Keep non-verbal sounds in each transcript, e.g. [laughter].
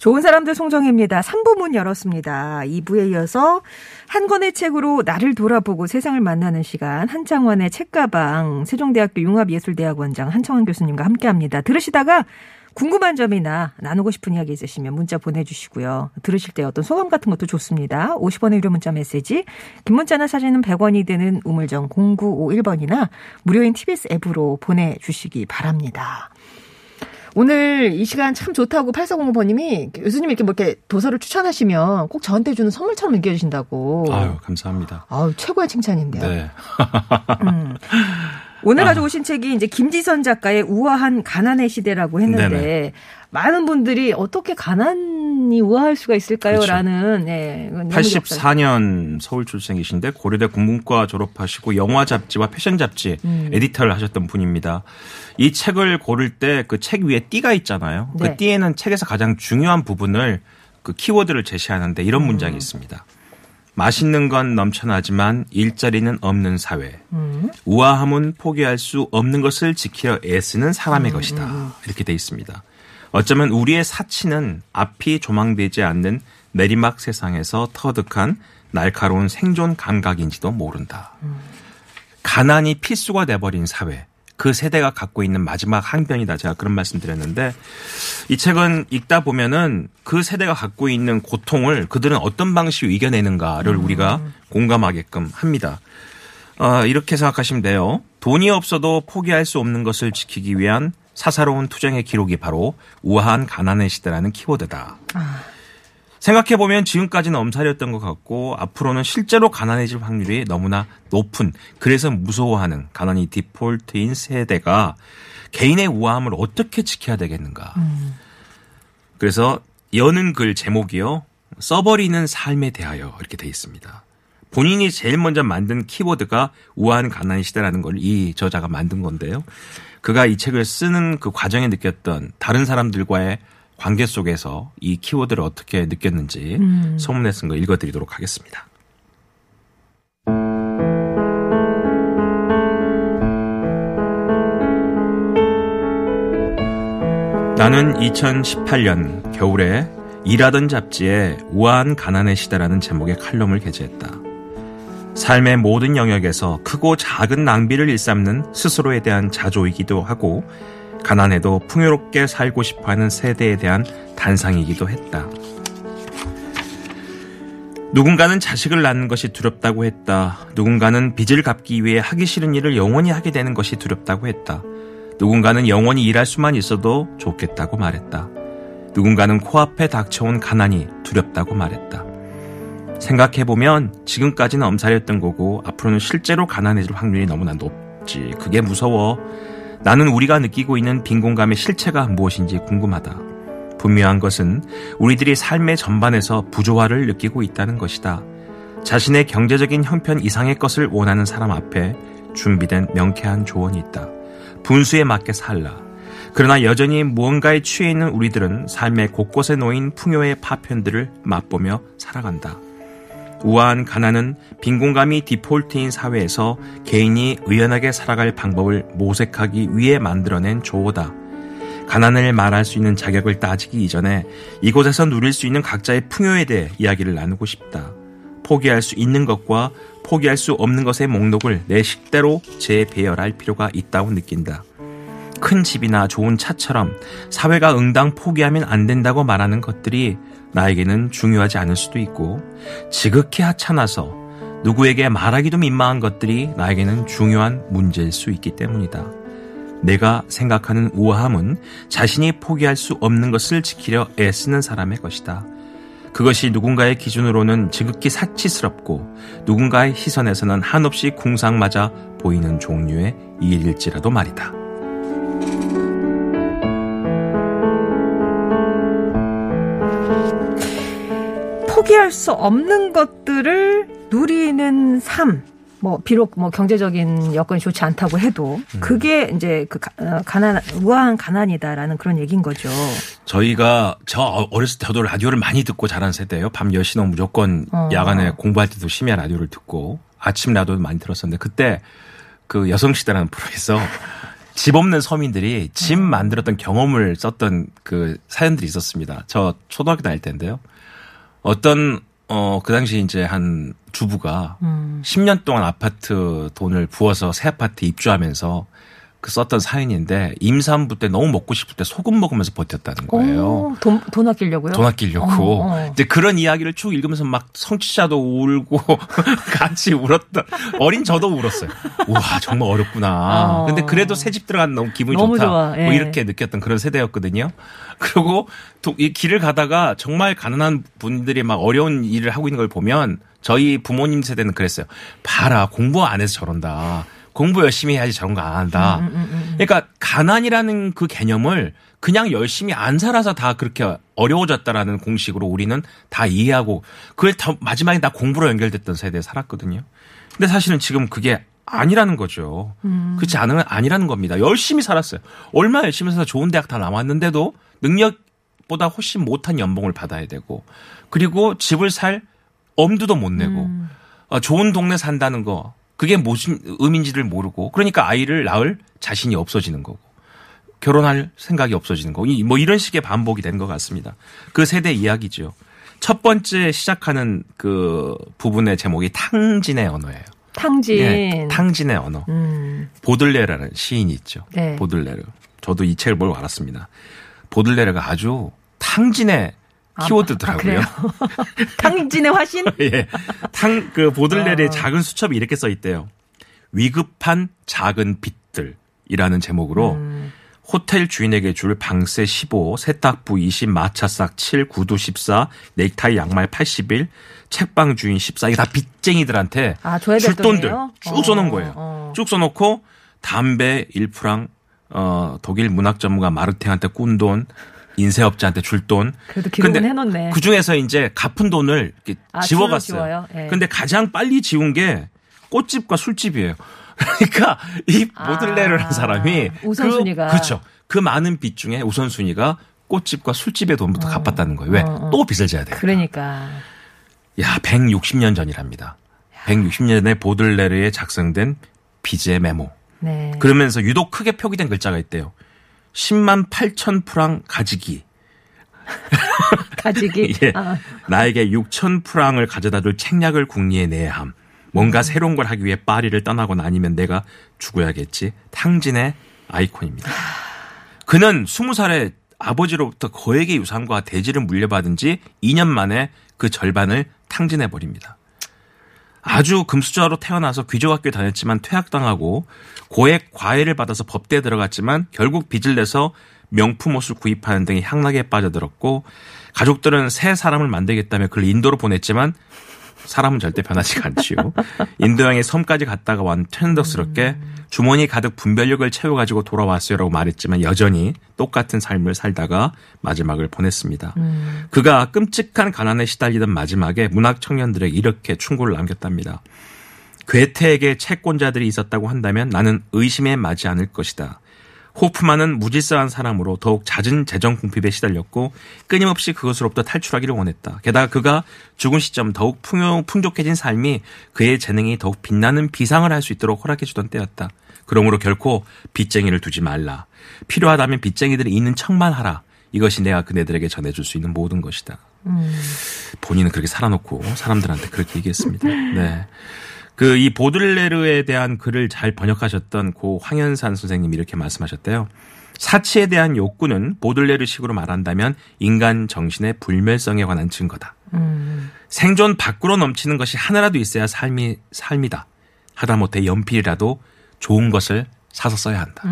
좋은 사람들 송정혜입니다. 3부 문 열었습니다. 2부에 이어서 한 권의 책으로 나를 돌아보고 세상을 만나는 시간 한창원의 책가방 세종대학교 융합예술대학원장 한창원 교수님과 함께합니다. 들으시다가 궁금한 점이나 나누고 싶은 이야기 있으시면 문자 보내주시고요. 들으실 때 어떤 소감 같은 것도 좋습니다. 50원의 유료 문자 메시지 긴 문자나 사진은 100원이 되는 우물정 0951번이나 무료인 TBS 앱으로 보내주시기 바랍니다. 오늘 이 시간 참 좋다고 8405번님이 교수님 이렇게 뭐 이렇게 도서를 추천하시면 꼭 저한테 주는 선물처럼 느껴지신다고. 아유, 감사합니다. 아유, 최고의 칭찬인데요. 네. 음. [laughs] 오늘 가져오신 책이 이제 김지선 작가의 우아한 가난의 시대라고 했는데 네네. 많은 분들이 어떻게 가난이 우아할 수가 있을까요?라는 네, 너무 역설. 84년 서울 출생이신데 고려대 국문과 졸업하시고 영화 잡지와 패션 잡지 음. 에디터를 하셨던 분입니다. 이 책을 고를 때 그 책 위에 띠가 있잖아요. 네. 그 띠에는 책에서 가장 중요한 부분을 그 키워드를 제시하는데 음. 이런 문장이 있습니다. 맛있는 건 넘쳐나지만 일자리는 없는 사회. 음. 우아함은 포기할 수 없는 것을 지키려 애쓰는 음, 사람의 것이다. 이렇게 돼 있습니다. 어쩌면 우리의 사치는 앞이 조망되지 않는 내리막 세상에서 터득한 날카로운 생존 감각인지도 모른다. 가난이 필수가 돼버린 사회. 그 세대가 갖고 있는 마지막 항변이다. 제가 그런 말씀 드렸는데 이 책은 읽다 보면은 그 세대가 갖고 있는 고통을 그들은 어떤 방식으로 이겨내는가를 우리가 공감하게끔 합니다. 어, 이렇게 생각하시면 돼요. 돈이 없어도 포기할 수 없는 것을 지키기 위한 사사로운 투쟁의 기록이 바로 우아한 가난의 시대라는 키워드다. 생각해보면 지금까지는 엄살이었던 것 같고 앞으로는 실제로 가난해질 확률이 너무나 높은 그래서 무서워하는 가난이 디폴트인 세대가 개인의 우아함을 어떻게 지켜야 되겠는가. 그래서 여는 글 제목이요. 써버리는 삶에 대하여 이렇게 돼 있습니다. 본인이 제일 먼저 만든 키워드가 우아한 가난의 시대라는 걸 이 저자가 만든 건데요. 그가 이 책을 쓰는 그 과정에 느꼈던 다른 사람들과의 관계 속에서 이 키워드를 어떻게 느꼈는지 소문에 쓴 거 읽어드리도록 하겠습니다. 나는 2018년 겨울에 일하던 잡지에 우아한 가난의 시대라는 제목의 칼럼을 게재했다. 삶의 모든 영역에서 크고 작은 낭비를 일삼는 스스로에 대한 자조이기도 하고 가난해도 풍요롭게 살고 싶어하는 세대에 대한 단상이기도 했다. 누군가는 자식을 낳는 것이 두렵다고 했다. 누군가는 빚을 갚기 위해 하기 싫은 일을 영원히 하게 되는 것이 두렵다고 했다. 누군가는 영원히 일할 수만 있어도 좋겠다고 말했다. 누군가는 코앞에 닥쳐온 가난이 두렵다고 말했다. 생각해보면 지금까지는 엄살이었던 거고 앞으로는 실제로 가난해질 확률이 너무나 높지. 그게 무서워. 나는 우리가 느끼고 있는 빈곤감의 실체가 무엇인지 궁금하다. 분명한 것은 우리들이 삶의 전반에서 부조화를 느끼고 있다는 것이다. 자신의 경제적인 형편 이상의 것을 원하는 사람 앞에 준비된 명쾌한 조언이 있다. 분수에 맞게 살라. 그러나 여전히 무언가에 취해 있는 우리들은 삶의 곳곳에 놓인 풍요의 파편들을 맛보며 살아간다. 우아한 가난은 빈곤감이 디폴트인 사회에서 개인이 의연하게 살아갈 방법을 모색하기 위해 만들어낸 조어다. 가난을 말할 수 있는 자격을 따지기 이전에 이곳에서 누릴 수 있는 각자의 풍요에 대해 이야기를 나누고 싶다. 포기할 수 있는 것과 포기할 수 없는 것의 목록을 내 식대로 재배열할 필요가 있다고 느낀다. 큰 집이나 좋은 차처럼 사회가 응당 포기하면 안 된다고 말하는 것들이 나에게는 중요하지 않을 수도 있고 지극히 하찮아서 누구에게 말하기도 민망한 것들이 나에게는 중요한 문제일 수 있기 때문이다. 내가 생각하는 우아함은 자신이 포기할 수 없는 것을 지키려 애쓰는 사람의 것이다. 그것이 누군가의 기준으로는 지극히 사치스럽고 누군가의 시선에서는 한없이 궁상맞아 보이는 종류의 일일지라도 말이다. 포기할 수 없는 것들을 누리는 삶. 뭐 비록 뭐 경제적인 여건이 좋지 않다고 해도 음. 그게 이제 그 가- 어, 가난 우아한 가난이다라는 그런 얘기인 거죠. 저희가 저 어렸을 때 저도 라디오를 많이 듣고 자란 세대예요. 밤 10시 넘으면 무조건 어. 야간에 공부할 때도 심야 라디오를 듣고 아침 라디오도 많이 들었었는데 그때 그 여성시대라는 프로에서 집 없는 서민들이 집 만들었던 경험을 썼던 그 사연들이 있었습니다. 저 초등학교 다닐 때인데요. 어떤 어 그 당시 이제 한 주부가 10년 동안 아파트 돈을 부어서 새 아파트 입주하면서 그 썼던 사연인데 임산부 때 너무 먹고 싶을 때 소금 먹으면서 버텼다는 거예요. 오, 돈, 돈 아끼려고요? 돈 아끼려고. 어, 어. 이제 그런 이야기를 쭉 읽으면서 막 성취자도 울고 [laughs] 같이 울었던 어린 저도 울었어요. 우와, 정말 어렵구나. 어. 근데 그래도 새 집 들어간 너무 기분이 너무 좋다. 좋아. 예. 뭐 이렇게 느꼈던 그런 세대였거든요. 그리고 또 이 길을 가다가 정말 가난한 분들이 막 어려운 일을 하고 있는 걸 보면 저희 부모님 세대는 그랬어요. 봐라, 공부 안 해서 저런다. 공부 열심히 해야지 저런 거안 한다. 음, 그러니까 가난이라는 그 개념을 그냥 열심히 안 살아서 다 그렇게 어려워졌다라는 공식으로 우리는 다 이해하고 그걸 다 마지막에 다 공부로 연결됐던 세대에 살았거든요. 근데 사실은 지금 그게 아니라는 거죠. 그렇지 않으면 아니라는 겁니다. 열심히 살았어요. 얼마 열심히 살아서 좋은 대학 다 나왔는데도 능력보다 훨씬 못한 연봉을 받아야 되고 그리고 집을 살 엄두도 못 내고 어, 좋은 동네 산다는 거 그게 무슨 의미인지를 모르고 그러니까 아이를 낳을 자신이 없어지는 거고 결혼할 생각이 없어지는 거고 이- 뭐 이런 식의 반복이 된 것 같습니다. 그 세대 이야기죠. 첫 번째 시작하는 그 부분의 제목이 탕진의 언어예요. 탕진. 예, 탕진의 언어. 음, 보들레라는 시인이 있죠. 네. 보들레르. 저도 이 책을 보고 알았습니다. 보들레르가 아주 탕진의 아, 키워드더라고요. 아, [laughs] 탕진의 화신? [laughs] 예. 탕, 그 보들레르의 아. 작은 수첩이 이렇게 써 있대요. 위급한 작은 빚들이라는 제목으로 음. 호텔 주인에게 줄 방세 15, 세탁부 20, 마차싹 7, 구두 14, 넥타이 양말 81, 책방 주인 14. 이게 다 빚쟁이들한테 아, 줄 돈들? 쭉 어, 써놓은 거예요. 어. 쭉 써놓고 담배 1프랑, 어, 독일 문학 전문가 마르탱한테 꾼 돈, 인쇄업자한테 줄 돈. 그래도 기록은 근데 해놓네. 그 중에서 이제 갚은 돈을 아, 지워갔어요. 예. 근데 가장 빨리 지운 게 꽃집과 술집이에요. [laughs] 그러니까 이 보들레르라는 아, 사람이 우선순위가. 그, 그렇죠. 그 많은 빚 중에 우선순위가 꽃집과 술집의 돈부터 갚았다는 거예요. 왜? 어, 어. 또 빚을 져야 돼요. 그러니까. 야, 160년 전이랍니다. 160년 전에 보들레르에 작성된 빚의 메모. 네. 그러면서 유독 크게 표기된 글자가 있대요. 10만 8천 프랑 가지기. [laughs] 가지기. [laughs] 예. 아, 나에게 6천 프랑을 가져다 줄 책략을 궁리에 내야 함. 뭔가 새로운 걸 하기 위해 파리를 떠나거나 아니면 내가 죽어야겠지. 탕진의 아이콘입니다. 그는 20살에 아버지로부터 거액의 유산과 대지를 물려받은 지 2년 만에 그 절반을 탕진해 버립니다. 아주 금수저로 태어나서 귀족학교에 다녔지만 퇴학당하고 고액 과외를 받아서 법대에 들어갔지만 결국 빚을 내서 명품 옷을 구입하는 등의 향락에 빠져들었고 가족들은 새 사람을 만들겠다며 그를 인도로 보냈지만 사람은 절대 변하지가 않지요. 인도양의 섬까지 갔다가 완 천덕스럽게 주머니 가득 분별력을 채워가지고 돌아왔어요라고 말했지만 여전히 똑같은 삶을 살다가 마지막을 보냈습니다. 그가 끔찍한 가난에 시달리던 마지막에 문학 청년들에게 이렇게 충고를 남겼답니다. 괴테에게 채권자들이 있었다고 한다면 나는 의심에 맞지 않을 것이다. 호프만은 무질서한 사람으로 더욱 잦은 재정 궁핍에 시달렸고 끊임없이 그것으로부터 탈출하기를 원했다. 게다가 그가 죽은 시점 더욱 풍요, 풍족해진 삶이 그의 재능이 더욱 빛나는 비상을 할 수 있도록 허락해주던 때였다. 그러므로 결코 빚쟁이를 두지 말라. 필요하다면 빚쟁이들이 있는 척만 하라. 이것이 내가 그네들에게 전해줄 수 있는 모든 것이다. 본인은 그렇게 살아놓고 사람들한테 그렇게 얘기했습니다. [laughs] 네. 그 이 보들레르에 대한 글을 잘 번역하셨던 고 황현산 선생님이 이렇게 말씀하셨대요. 사치에 대한 욕구는 보들레르식으로 말한다면 인간 정신의 불멸성에 관한 증거다. 생존 밖으로 넘치는 것이 하나라도 있어야 삶이 삶이다. 하다못해 연필이라도 좋은 것을 사서 써야 한다.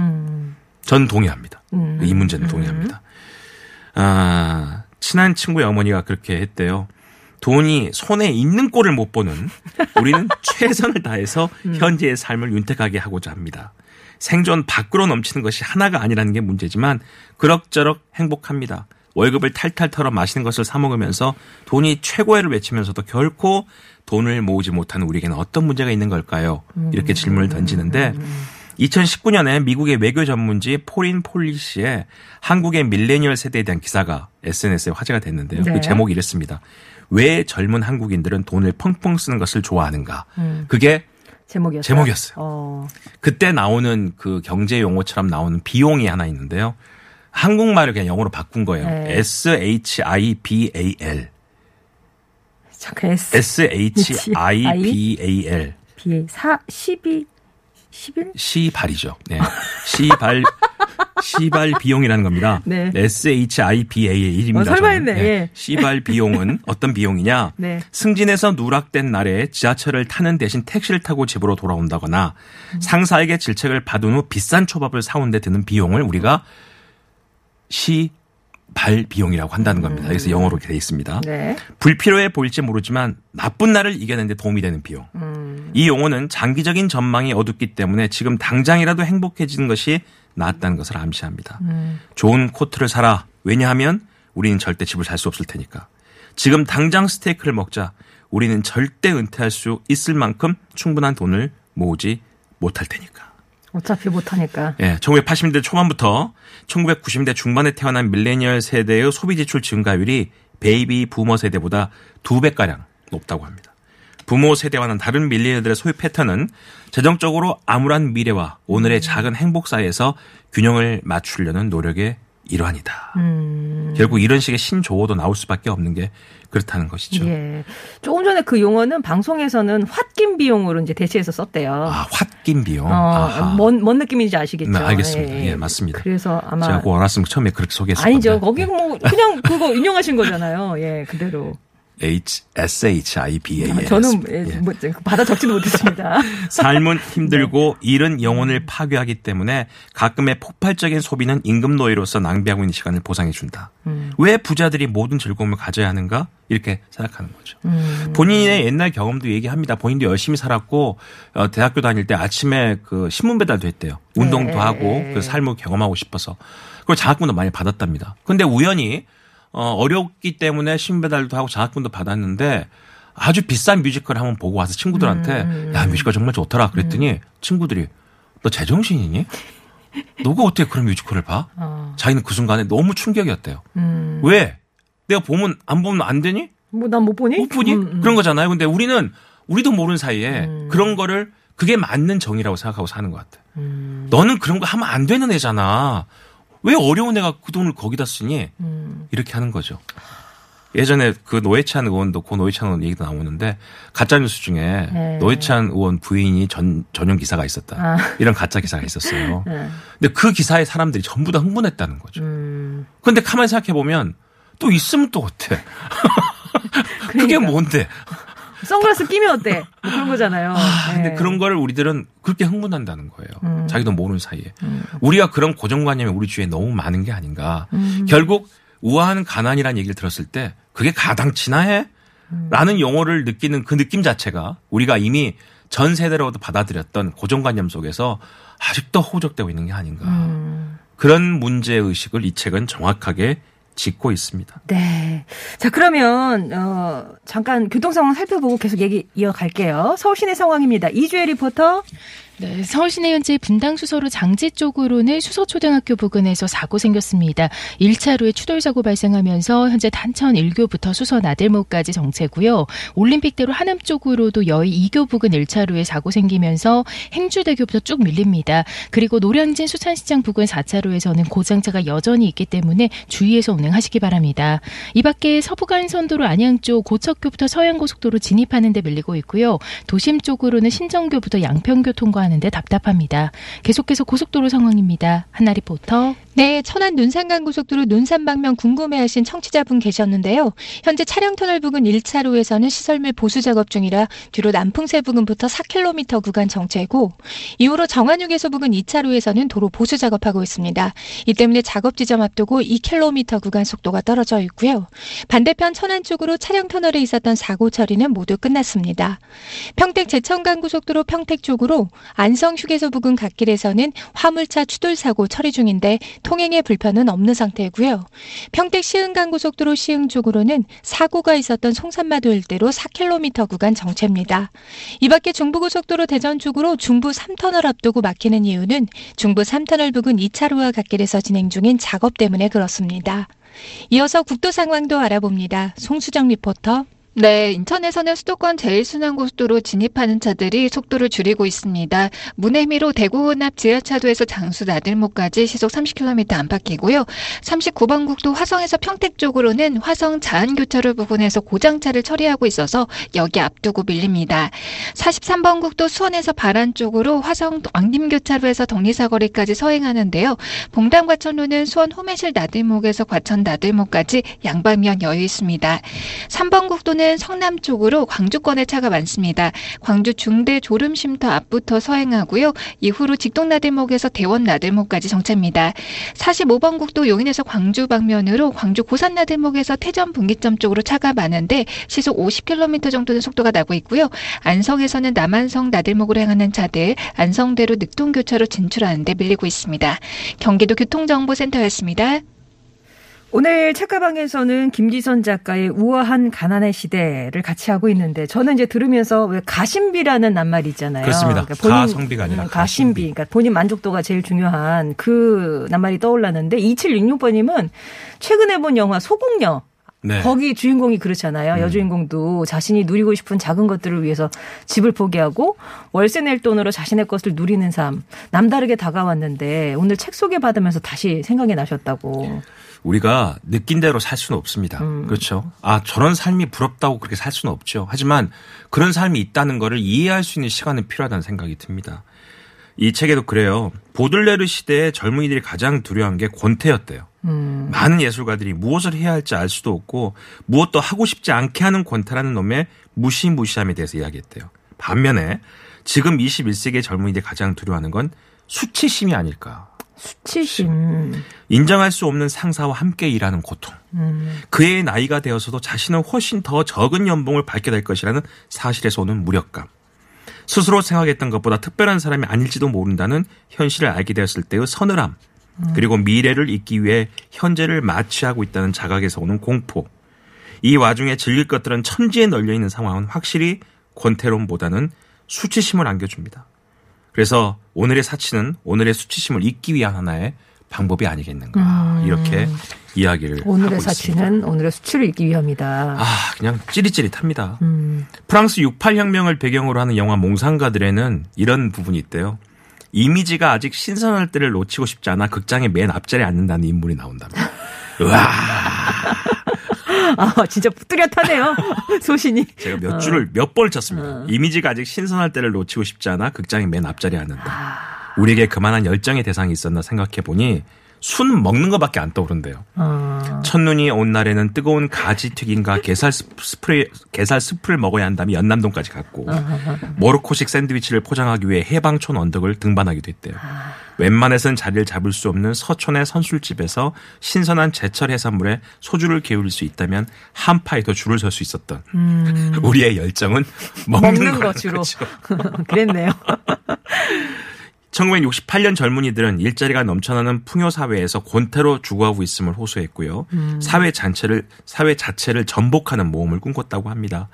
전 동의합니다. 이 문제는 동의합니다. 아, 친한 친구의 어머니가 그렇게 했대요. 돈이 손에 있는 꼴을 못 보는 우리는 [laughs] 최선을 다해서 현재의 삶을 윤택하게 하고자 합니다. 생존 밖으로 넘치는 것이 하나가 아니라는 게 문제지만 그럭저럭 행복합니다. 월급을 탈탈 털어 맛있는 것을 사 먹으면서 돈이 최고야를 외치면서도 결코 돈을 모으지 못하는 우리에게는 어떤 문제가 있는 걸까요? 이렇게 질문을 던지는데 2019년에 미국의 외교 전문지 포린 폴리시에 한국의 밀레니얼 세대에 대한 기사가 SNS에 화제가 됐는데요. 네. 그 제목이 이랬습니다. 왜 젊은 한국인들은 돈을 펑펑 쓰는 것을 좋아하는가? 그게 제목이었어요. 제목이었어요. 어. 그때 나오는 그 경제 용어처럼 나오는 비용이 하나 있는데요. 한국말을 그냥 영어로 바꾼 거예요. 네. S H I B A L. 잠깐 S S H I B A L. B 4 12 11 시발이죠. 네. 시발 시발 비용이라는 겁니다. 네. S H I B A L입니다. 어, 설마. 했네. 예. 시발 비용은 [laughs] 어떤 비용이냐? 네. 승진해서 누락된 날에 지하철을 타는 대신 택시를 타고 집으로 돌아온다거나 음. 상사에게 질책을 받은 후 비싼 초밥을 사온 데 드는 비용을 우리가 시 발 비용이라고 한다는 겁니다. 그래서 영어로 이렇게 돼 있습니다. 음. 네. 불필요해 보일지 모르지만 나쁜 날을 이겨내는 데 도움이 되는 비용. 음. 이 용어는 장기적인 전망이 어둡기 때문에 지금 당장이라도 행복해지는 것이 낫다는 것을 암시합니다. 음. 좋은 코트를 사라. 왜냐하면 우리는 절대 집을 살 수 없을 테니까. 지금 당장 스테이크를 먹자. 우리는 절대 은퇴할 수 있을 만큼 충분한 돈을 모으지 못할 테니까. 어차피 못하니까. 예, 1980년대 초반부터 1990년대 중반에 태어난 밀레니얼 세대의 소비 지출 증가율이 베이비 부머 세대보다 두 배가량 높다고 합니다. 부모 세대와는 다른 밀레니얼들의 소비 패턴은 재정적으로 암울한 미래와 오늘의 작은 행복 사이에서 균형을 맞추려는 노력의 일환이다. 음. 결국 이런 식의 신조어도 나올 수밖에 없는 게 그렇다는 것이죠. 예. 조금 전에 그 용어는 방송에서는 홧김 비용으로 이제 대체해서 썼대요. 아, 홧김 비용. 어. 뭔, 뭔 느낌인지 아시겠죠? 네, 알겠습니다. 예, 맞습니다. 그래서 아마 제가 그 원았으면 처음에 그렇게 소개했을 아니죠. 거기 뭐 그냥 그거 인용하신 거잖아요. 예, 그대로. H S H I B A. 아, 저는 예, 뭐, 받아 적지도 못했습니다. [laughs] 삶은 힘들고 네. 일은 영혼을 파괴하기 때문에 가끔의 폭발적인 소비는 임금 노예로서 낭비하고 있는 시간을 보상해 준다. 음. 왜 부자들이 모든 즐거움을 가져야 하는가? 이렇게 생각하는 거죠. 음. 본인의 옛날 경험도 얘기합니다. 본인도 열심히 살았고 어, 대학교 다닐 때 아침에 그 신문 배달도 했대요. 운동도 네. 하고 그 삶을 경험하고 싶어서 그리고 장학금도 많이 받았답니다. 근데 우연히 어, 어렵기 때문에 신문 배달도 하고 장학금도 받았는데 아주 비싼 뮤지컬 한번 보고 와서 친구들한테 음. 야 뮤지컬 정말 좋더라 그랬더니 친구들이 너 제정신이니? 너가 어떻게 그런 뮤지컬을 봐? 어. 자기는 그 순간에 너무 충격이었대요. 음. 왜? 내가 보면 안 보면 안 되니? 뭐 난 못 보니? 못 보니? 음, 음. 그런 거잖아요. 근데 우리는 우리도 모르는 사이에 음. 그런 거를 그게 맞는 정의라고 생각하고 사는 것 같아. 음. 너는 그런 거 하면 안 되는 애잖아. 왜 어려운 애가 그 돈을 거기다 쓰니? 음. 이렇게 하는 거죠. 예전에 그 노회찬 의원도 고 노회찬 의원 얘기도 나오는데 가짜 뉴스 중에 네. 노회찬 의원 부인이 전 전용 기사가 있었다. 아. 이런 가짜 기사가 있었어요. [laughs] 네. 근데 그 기사에 사람들이 전부 다 흥분했다는 거죠. 음. 근데 가만히 생각해 보면 또 있으면 또 어때? [laughs] 그게 그러니까. 뭔데? 선글라스 끼면 어때? 뭐 그런 거잖아요. 아, 근데 네. 그런 거를 우리들은 그렇게 흥분한다는 거예요. 음. 자기도 모르는 사이에. 우리가 그런 고정관념이 우리 주위에 너무 많은 게 아닌가. 음. 결국 우아한 가난이라는 얘기를 들었을 때 그게 가당치나 해? 음. 라는 용어를 느끼는 그 느낌 자체가 우리가 이미 전 세대로도 받아들였던 고정관념 속에서 아직도 호적되고 있는 게 아닌가. 음. 그런 문제 의식을 이 책은 정확하게 짚고 있습니다. 네. 자, 그러면, 어, 잠깐 교통 상황 살펴보고 계속 얘기 이어갈게요. 서울 시내 상황입니다. 이주혜 리포터. 네, 서울 시내 현재 분당 수서로 장지 쪽으로는 수서초등학교 부근에서 사고 생겼습니다. 1차로에 추돌 사고 발생하면서 현재 단천 1교부터 수서 나들목까지 정체고요. 올림픽대로 하남 쪽으로도 여의 2교 부근 1차로에 사고 생기면서 행주대교부터 쭉 밀립니다. 그리고 노량진 수산시장 부근 4차로에서는 고장차가 여전히 있기 때문에 주의해서 운행하시기 바랍니다. 이 밖에 서부간선도로 안양 쪽 고척교부터 서양고속도로 진입하는 데 밀리고 있고요. 도심 쪽으로는 신정교부터 양평교 통과 하는데 답답합니다. 계속해서 고속도로 상황입니다. 한나 리포터. 네, 천안 논산간 고속도로 논산 방면 궁금해하신 청취자분 계셨는데요. 현재 차량 터널 부근 1차로에서는 시설물 보수 작업 중이라 뒤로 남풍새 부근부터 4km 구간 정체고 이후로 정안휴게소 부근 2차로에서는 도로 보수 작업하고 있습니다. 이 때문에 작업 지점 앞두고 2km 구간 속도가 떨어져 있고요. 반대편 천안 쪽으로 차량 터널에 있었던 사고 처리는 모두 끝났습니다. 평택 제천간 고속도로 평택 쪽으로 안성 휴게소 부근 갓길에서는 화물차 추돌 사고 처리 중인데 통행에 불편은 없는 상태고요. 평택 시흥간 고속도로 시흥 쪽으로는 사고가 있었던 송산마도 일대로 4km 구간 정체입니다. 이 밖에 중부고속도로 대전 쪽으로 중부 3터널 앞두고 막히는 이유는 중부 3터널 부근 2차로와 갓길에서 진행 중인 작업 때문에 그렇습니다. 이어서 국도 상황도 알아봅니다. 송수정 리포터. 네, 인천에서는 수도권 제1순환고속도로 진입하는 차들이 속도를 줄이고 있습니다. 문해미로 대구 혼합 지하차도에서 장수 나들목까지 시속 30km 안팎이고요. 39번 국도 화성에서 평택 쪽으로는 화성 자안교차로 부근에서 고장차를 처리하고 있어서 여기 앞두고 밀립니다. 43번 국도 수원에서 바란 쪽으로 화성 왕림교차로에서 덕리사거리까지 서행하는데요. 봉담 과천로는 수원 호매실 나들목에서 과천 나들목까지 양방면 여유 있습니다. 3번 국도는 성남 쪽으로 광주권에 차가 많습니다. 광주 중대 졸음쉼터 앞부터 서행하고요. 이후로 직동나들목에서 대원나들목까지 정체입니다. 45번 국도 용인에서 광주 방면으로 광주 고산나들목에서 태전 분기점 쪽으로 차가 많은데 시속 50km 정도는 속도가 나고 있고요. 안성에서는 남한성 나들목으로 향하는 차들 안성대로 늑동교차로 진출하는데 밀리고 있습니다. 경기도 교통정보센터였습니다. 오늘 책가방에서는 김지선 작가의 우아한 가난의 시대를 같이 하고 있는데 저는 이제 들으면서 왜 가심비라는 낱말이 있잖아요. 그렇습니다. 가성비가 아니라 음, 가심비. 그러니까 본인 만족도가 제일 중요한 그 낱말이 떠올랐는데 2766번님은 최근에 본 영화 소공녀 네. 거기 주인공이 그렇잖아요. 여주인공도 자신이 누리고 싶은 작은 것들을 위해서 집을 포기하고 월세 낼 돈으로 자신의 것을 누리는 삶 남다르게 다가왔는데 오늘 책 소개 받으면서 다시 생각이 나셨다고. 우리가 느낀 대로 살 수는 없습니다. 그렇죠. 아, 저런 삶이 부럽다고 그렇게 살 수는 없죠. 하지만 그런 삶이 있다는 거를 이해할 수 있는 시간은 필요하다는 생각이 듭니다. 이 책에도 그래요. 보들레르 시대에 젊은이들이 가장 두려워한 게 권태였대요. 많은 예술가들이 무엇을 해야 할지 알 수도 없고 무엇도 하고 싶지 않게 하는 권태라는 놈의 무시무시함에 대해서 이야기했대요. 반면에 지금 21세기의 젊은이들이 가장 두려워하는 건 수치심이 아닐까. 수치심. 인정할 수 없는 상사와 함께 일하는 고통. 그의 나이가 되어서도 자신은 훨씬 더 적은 연봉을 받게 될 것이라는 사실에서 오는 무력감. 스스로 생각했던 것보다 특별한 사람이 아닐지도 모른다는 현실을 알게 되었을 때의 서늘함. 그리고 미래를 잇기 위해 현재를 마취하고 있다는 자각에서 오는 공포. 이 와중에 즐길 것들은 천지에 널려 있는 상황은 확실히 권태론보다는 수치심을 안겨줍니다. 그래서 오늘의 사치는 오늘의 수치심을 잊기 위한 하나의 방법이 아니겠는가 이렇게 이야기를 음. 오늘의 사치는 있습니다. 오늘의 수치를 잊기 위함이다. 아 그냥 찌릿찌릿합니다. 음. 프랑스 68혁명을 배경으로 하는 영화 몽상가들에는 이런 부분이 있대요. 이미지가 아직 신선할 때를 놓치고 싶지 않아 극장의 맨 앞자리에 앉는다는 인물이 나온답니다. [laughs] 우와 아, 진짜 뚜렷하네요. [laughs] 소신이. 제가 몇 줄을 몇 번을 쳤습니다. 이미지가 아직 신선할 때를 놓치고 싶지 않아 극장의 맨 앞자리에 앉는다. 우리에게 그만한 열정의 대상이 있었나 생각해 보니 순 먹는 것밖에 안 떠오른대요. 어. 첫눈이 온 날에는 뜨거운 가지 튀김과 게살 스프레 게살 스프를 먹어야 한다며 연남동까지 갔고 모로코식 샌드위치를 포장하기 위해 해방촌 언덕을 등반하기도 했대요. 웬만해선 자리를 잡을 수 없는 서촌의 선술집에서 신선한 제철 해산물에 소주를 게으를 수 있다면 한파에도 줄을 설 수 있었던 [laughs] 우리의 열정은 먹는, 먹는 거. 주로. 그렇죠. [laughs] 그랬네요. [laughs] 1968년 젊은이들은 일자리가 넘쳐나는 풍요 사회에서 권태로 죽어가고 있음을 호소했고요. 사회 자체를 사회 자체를 전복하는 모험을 꿈꿨다고 합니다.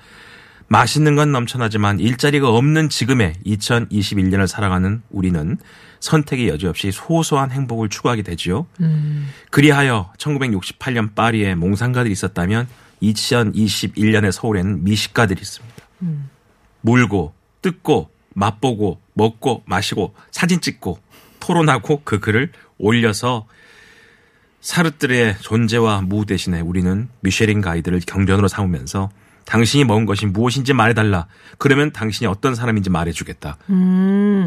맛있는 건 넘쳐나지만 일자리가 없는 지금의 2021년을 살아가는 우리는 선택의 여지 없이 소소한 행복을 추구하게 되지요. 그리하여 1968년 파리에 몽상가들이 있었다면 2021년의 서울에는 미식가들이 있습니다. 물고 뜯고 맛보고 먹고 마시고 사진 찍고 토론하고 그 글을 올려서 사르뜨르의 존재와 무 대신에 우리는 미쉐린 가이드를 경전으로 삼으면서 당신이 먹은 것이 무엇인지 말해달라. 그러면 당신이 어떤 사람인지 말해주겠다.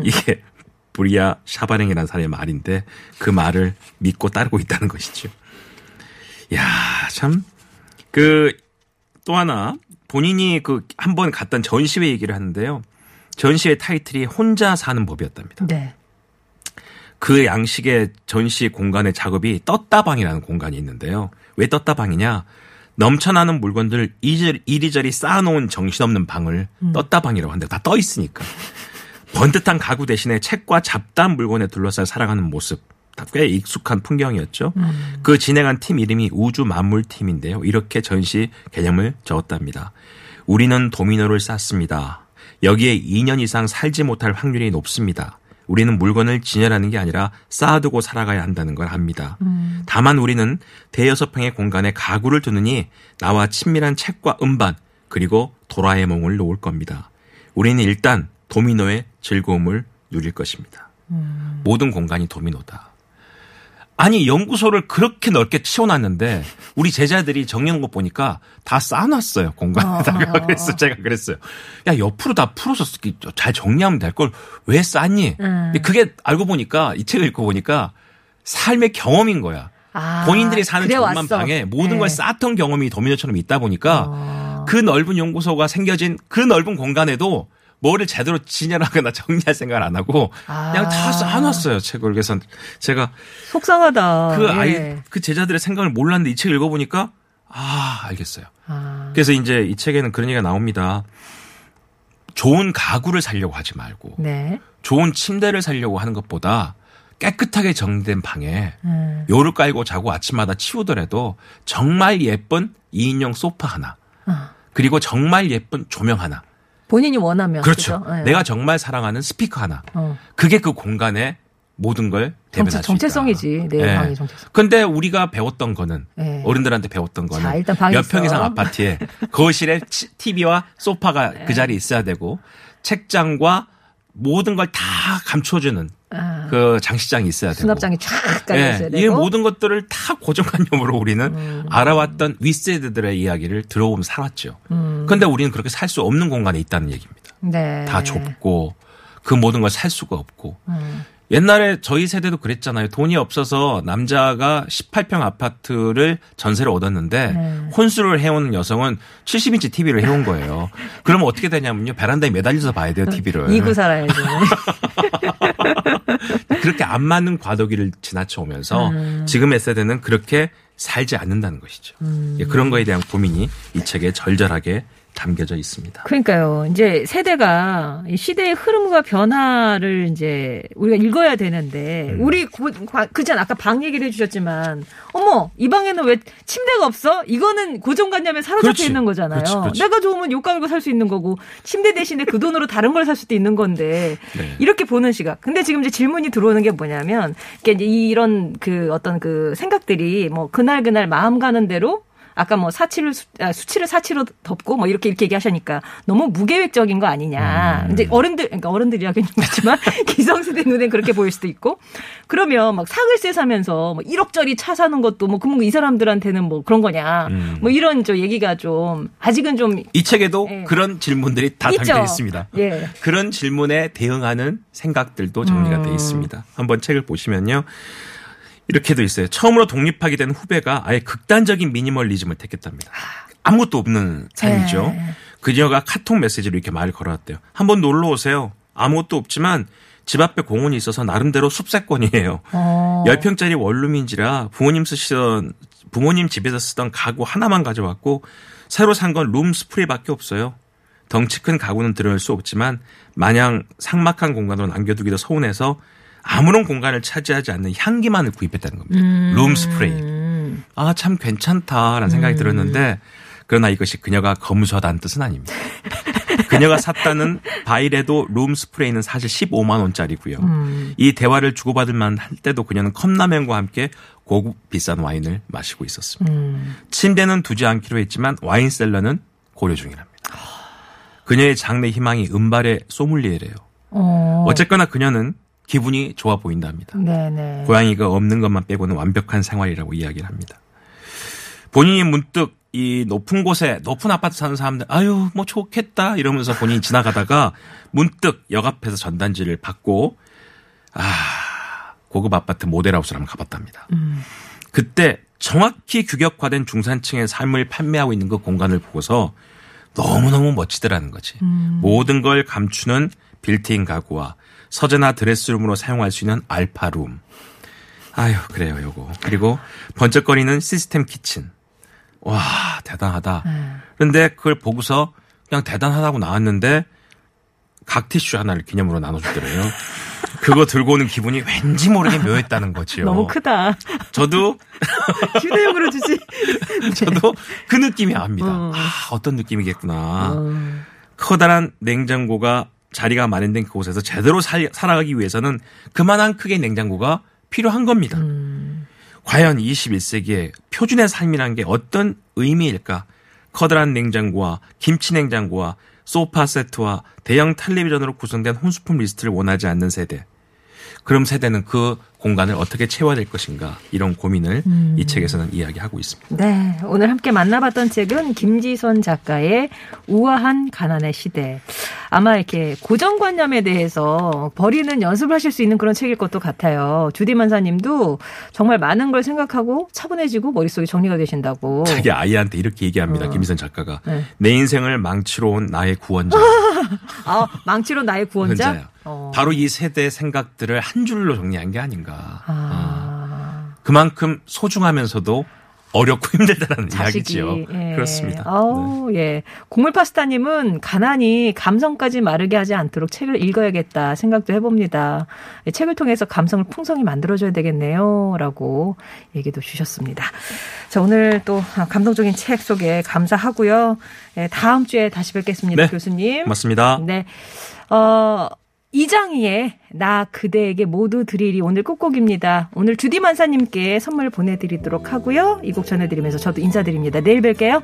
이게 브리아 샤바랭이라는 사람의 말인데 그 말을 믿고 따르고 있다는 것이죠. 야, 참, 그, 또 하나, 본인이 그 한 번 갔던 전시회 얘기를 하는데요. 전시회 타이틀이 혼자 사는 법이었답니다. 네. 그 양식의 전시 공간의 작업이 떴다방이라는 공간이 있는데요. 왜 떴다방이냐? 넘쳐나는 물건들 이리저리 쌓아놓은 정신없는 방을 떴다방이라고 하는데 다 떠 있으니까. 번듯한 가구 대신에 책과 잡다한 물건에 둘러싸여 살아가는 모습. 꽤 익숙한 풍경이었죠. 그 진행한 팀 이름이 우주 만물 팀인데요. 이렇게 전시 개념을 적었답니다. 우리는 도미노를 쌌습니다. 여기에 2년 이상 살지 못할 확률이 높습니다. 우리는 물건을 진열하는 게 아니라 쌓아두고 살아가야 한다는 걸 압니다. 다만 우리는 대여섯 평의 공간에 가구를 두느니 나와 친밀한 책과 음반 그리고 도라에몽을 놓을 겁니다. 우리는 일단 도미노의 즐거움을 누릴 것입니다. 모든 공간이 도미노다. 아니 연구소를 그렇게 넓게 치워놨는데 우리 제자들이 정리한 거 보니까 다 쌓아놨어요 공간에다가 [laughs] 그래서 제가 그랬어요. 야 옆으로 다 풀어서 잘 정리하면 될 걸왜 쌓니? 근데 그게 알고 보니까 이 책을 읽고 보니까 삶의 경험인 거야. 아, 본인들이 사는 왔어. 방에 모든 네. 걸 쌓았던 경험이 도미노처럼 있다 보니까 어. 그 넓은 연구소가 생겨진 그 넓은 공간에도 뭐를 제대로 진열하거나 [laughs] 정리할 생각을 안 하고 그냥 아. 다 쌓아놨어요 책을 그래서 제가 속상하다. 그 예. 아이 그 제자들의 생각을 몰랐는데 이 책을 읽어보니까 아 알겠어요. 아. 그래서 이제 이 책에는 그런 얘기가 나옵니다. 좋은 가구를 살려고 하지 말고 네. 좋은 침대를 살려고 하는 것보다 깨끗하게 정리된 방에 음. 요를 깔고 자고 아침마다 치우더라도 정말 예쁜 2인용 소파 하나 아. 그리고 정말 예쁜 조명 하나 본인이 원하면 그렇죠. 그죠? 예. 내가 정말 사랑하는 스피커 하나 어. 그게 그 공간에 모든 걸 대변할 정체, 수 있다. 정체성이지. 내 예. 방의 정체성. 근데 우리가 배웠던 거는 예. 어른들한테 배웠던 거는 자, 일단 방이 몇평 있어. 이상 아파트에 [laughs] 거실에 치- TV와 소파가 네. 그 자리에 있어야 되고 책장과 모든 걸 다 감춰주는 아, 그 장식장이 있어야 되고 수납장이 쫙 깔려 예, 있어야 이 되고. 음. 모든 것들을 다 고정관념으로 우리는 알아왔던 윗세대들의 이야기를 들어보면 살았죠. 그런데 우리는 그렇게 살 수 없는 공간에 있다는 얘기입니다. 네. 다 좁고 그 모든 걸 살 수가 없고 음. 옛날에 저희 세대도 그랬잖아요. 돈이 없어서 남자가 18평 아파트를 전세를 얻었는데 네. 혼수를 해오는 여성은 70인치 TV를 해온 거예요. [laughs] 그러면 어떻게 되냐면요. 베란다에 매달려서 봐야 돼요, TV를. [laughs] 이구 살아야지. [laughs] 그렇게 안 맞는 과도기를 지나쳐 오면서 음. 지금의 세대는 그렇게 살지 않는다는 것이죠. 음. 예, 그런 거에 대한 고민이 이 책에 절절하게 담겨져 있습니다. 그러니까요. 이제 세대가 이 시대의 흐름과 변화를 이제 우리가 읽어야 되는데 음. 우리 그전 아까 방 얘기를 해주셨지만 어머 이 방에는 왜 침대가 없어? 이거는 고정관념에 사로잡혀 그렇지. 있는 거잖아요. 그렇지, 그렇지. 내가 좋으면 욕 깔고 살 수 있는 거고 침대 대신에 그 돈으로 다른 걸 살 수도 있는 건데 [laughs] 네. 이렇게 보는 시각. 근데 지금 이제 질문이 들어오는 게 뭐냐면 이게 이제 이런 그 어떤 그 생각들이 뭐 그날 그날 마음 가는 대로 아까 뭐 사치를 수, 아, 수치를 사치로 덮고 뭐 이렇게 이렇게 얘기하시니까 너무 무계획적인 거 아니냐. 음. 이제 어른들 그러니까 어른들이 하긴 [laughs] 그렇지만 기성세대 눈엔 그렇게 보일 수도 있고 그러면 막 사글세 사면서 뭐 1억짜리 차 사는 것도 뭐 그러면 이 사람들한테는 뭐 그런 거냐. 음. 뭐 이런 저 얘기가 좀 아직은 좀 이 책에도 예. 그런 질문들이 다 있죠. 담겨 있습니다. 예. 그런 질문에 대응하는 생각들도 정리가 음. 돼 있습니다. 한번 책을 보시면요. 이렇게도 있어요. 처음으로 독립하게 된 후배가 아예 극단적인 미니멀리즘을 택했답니다. 아무것도 없는 삶이죠. 네. 그녀가 카톡 메시지로 이렇게 말을 걸어왔대요. 한번 놀러 오세요. 아무것도 없지만 집 앞에 공원이 있어서 나름대로 숲세권이에요. 어. 10평짜리 원룸인지라 부모님 쓰시던 부모님 집에서 쓰던 가구 하나만 가져왔고 새로 산 건 룸 스프레이밖에 없어요. 덩치 큰 가구는 들어올 수 없지만 마냥 삭막한 공간으로 남겨두기도 서운해서 아무런 공간을 차지하지 않는 향기만을 구입했다는 겁니다. 룸 스프레이. 음. 아, 참 괜찮다라는 생각이 들었는데 그러나 이것이 그녀가 검소하다는 뜻은 아닙니다. 그녀가 샀다는 바이레도 룸 스프레이는 사실 15만 원짜리고요. 음. 이 대화를 주고받을 만할 때도 그녀는 컵라면과 함께 고급 비싼 와인을 마시고 있었습니다. 음. 침대는 두지 않기로 했지만 와인 셀러는 고려 중이랍니다. 그녀의 장래 희망이 은발의 소믈리에래요. 어. 어쨌거나 그녀는 기분이 좋아 보인답니다. 네네. 고양이가 없는 것만 빼고는 완벽한 생활이라고 이야기를 합니다. 본인이 문득 이 높은 곳에 높은 아파트 사는 사람들 아유 뭐 좋겠다 이러면서 본인이 지나가다가 문득 역 앞에서 전단지를 받고 아 고급 아파트 모델하우스를 한번 가봤답니다. 그때 정확히 규격화된 중산층의 삶을 판매하고 있는 그 공간을 보고서 너무너무 멋지더라는 거지. 모든 걸 감추는 빌트인 가구와 서재나 드레스룸으로 사용할 수 있는 알파룸. 아유, 그래요, 요거. 그리고 번쩍거리는 시스템 키친. 와, 대단하다. 그런데 그걸 보고서 그냥 대단하다고 나왔는데 각 티슈 하나를 기념으로 나눠주더래요. [laughs] 그거 들고 오는 기분이 왠지 모르게 묘했다는 거지요. 너무 크다. 저도 [laughs] 휴대용으로 주지. [laughs] 저도 그 느낌이 압니다. 어. 아, 어떤 느낌이겠구나. 어. 커다란 냉장고가 자리가 마련된 그곳에서 제대로 살, 살아가기 위해서는 그만한 크기의 냉장고가 필요한 겁니다. 음. 과연 21세기의 표준의 삶이란 게 어떤 의미일까? 커다란 냉장고와 김치 냉장고와 소파 세트와 대형 텔레비전으로 구성된 혼수품 리스트를 원하지 않는 세대. 그럼 세대는 그 공간을 어떻게 채워야 될 것인가? 이런 고민을 이 책에서는 이야기하고 있습니다. 네, 오늘 함께 만나봤던 책은 김지선 작가의 우아한 가난의 시대. 아마 이렇게 고정관념에 대해서 버리는 연습을 하실 수 있는 그런 책일 것도 같아요. 주디 만사님도 정말 많은 걸 생각하고 차분해지고 머릿속에 정리가 되신다고. 자기 아이한테 이렇게 얘기합니다. 어. 김희선 작가가. 네. 내 인생을 망치러 온 나의 구원자. [laughs] 아, 망치로 나의 구원자? [laughs] 어. 바로 이 세대의 생각들을 한 줄로 정리한 게 아닌가. 어. 아. 그만큼 소중하면서도 어렵고 [laughs] 힘들다는 자식이 이야기지요. 예. 그렇습니다. 네. 아우, 예. 곡물 파스타님은 가난이 감성까지 마르게 하지 않도록 책을 읽어야겠다 생각도 해봅니다. 예, 책을 통해서 감성을 풍성히 만들어줘야 되겠네요.라고 얘기도 주셨습니다. 자, 오늘 또 감동적인 책 소개 감사하고요. 예, 다음 주에 다시 뵙겠습니다, 네. 교수님. 고맙습니다. 네. 어, 이장희의 나 그대에게 모두 드리리 오늘 끝곡입니다. 오늘 주디 만사님께 선물 보내드리도록 하고요. 이 곡 전해드리면서 저도 인사드립니다. 내일 뵐게요.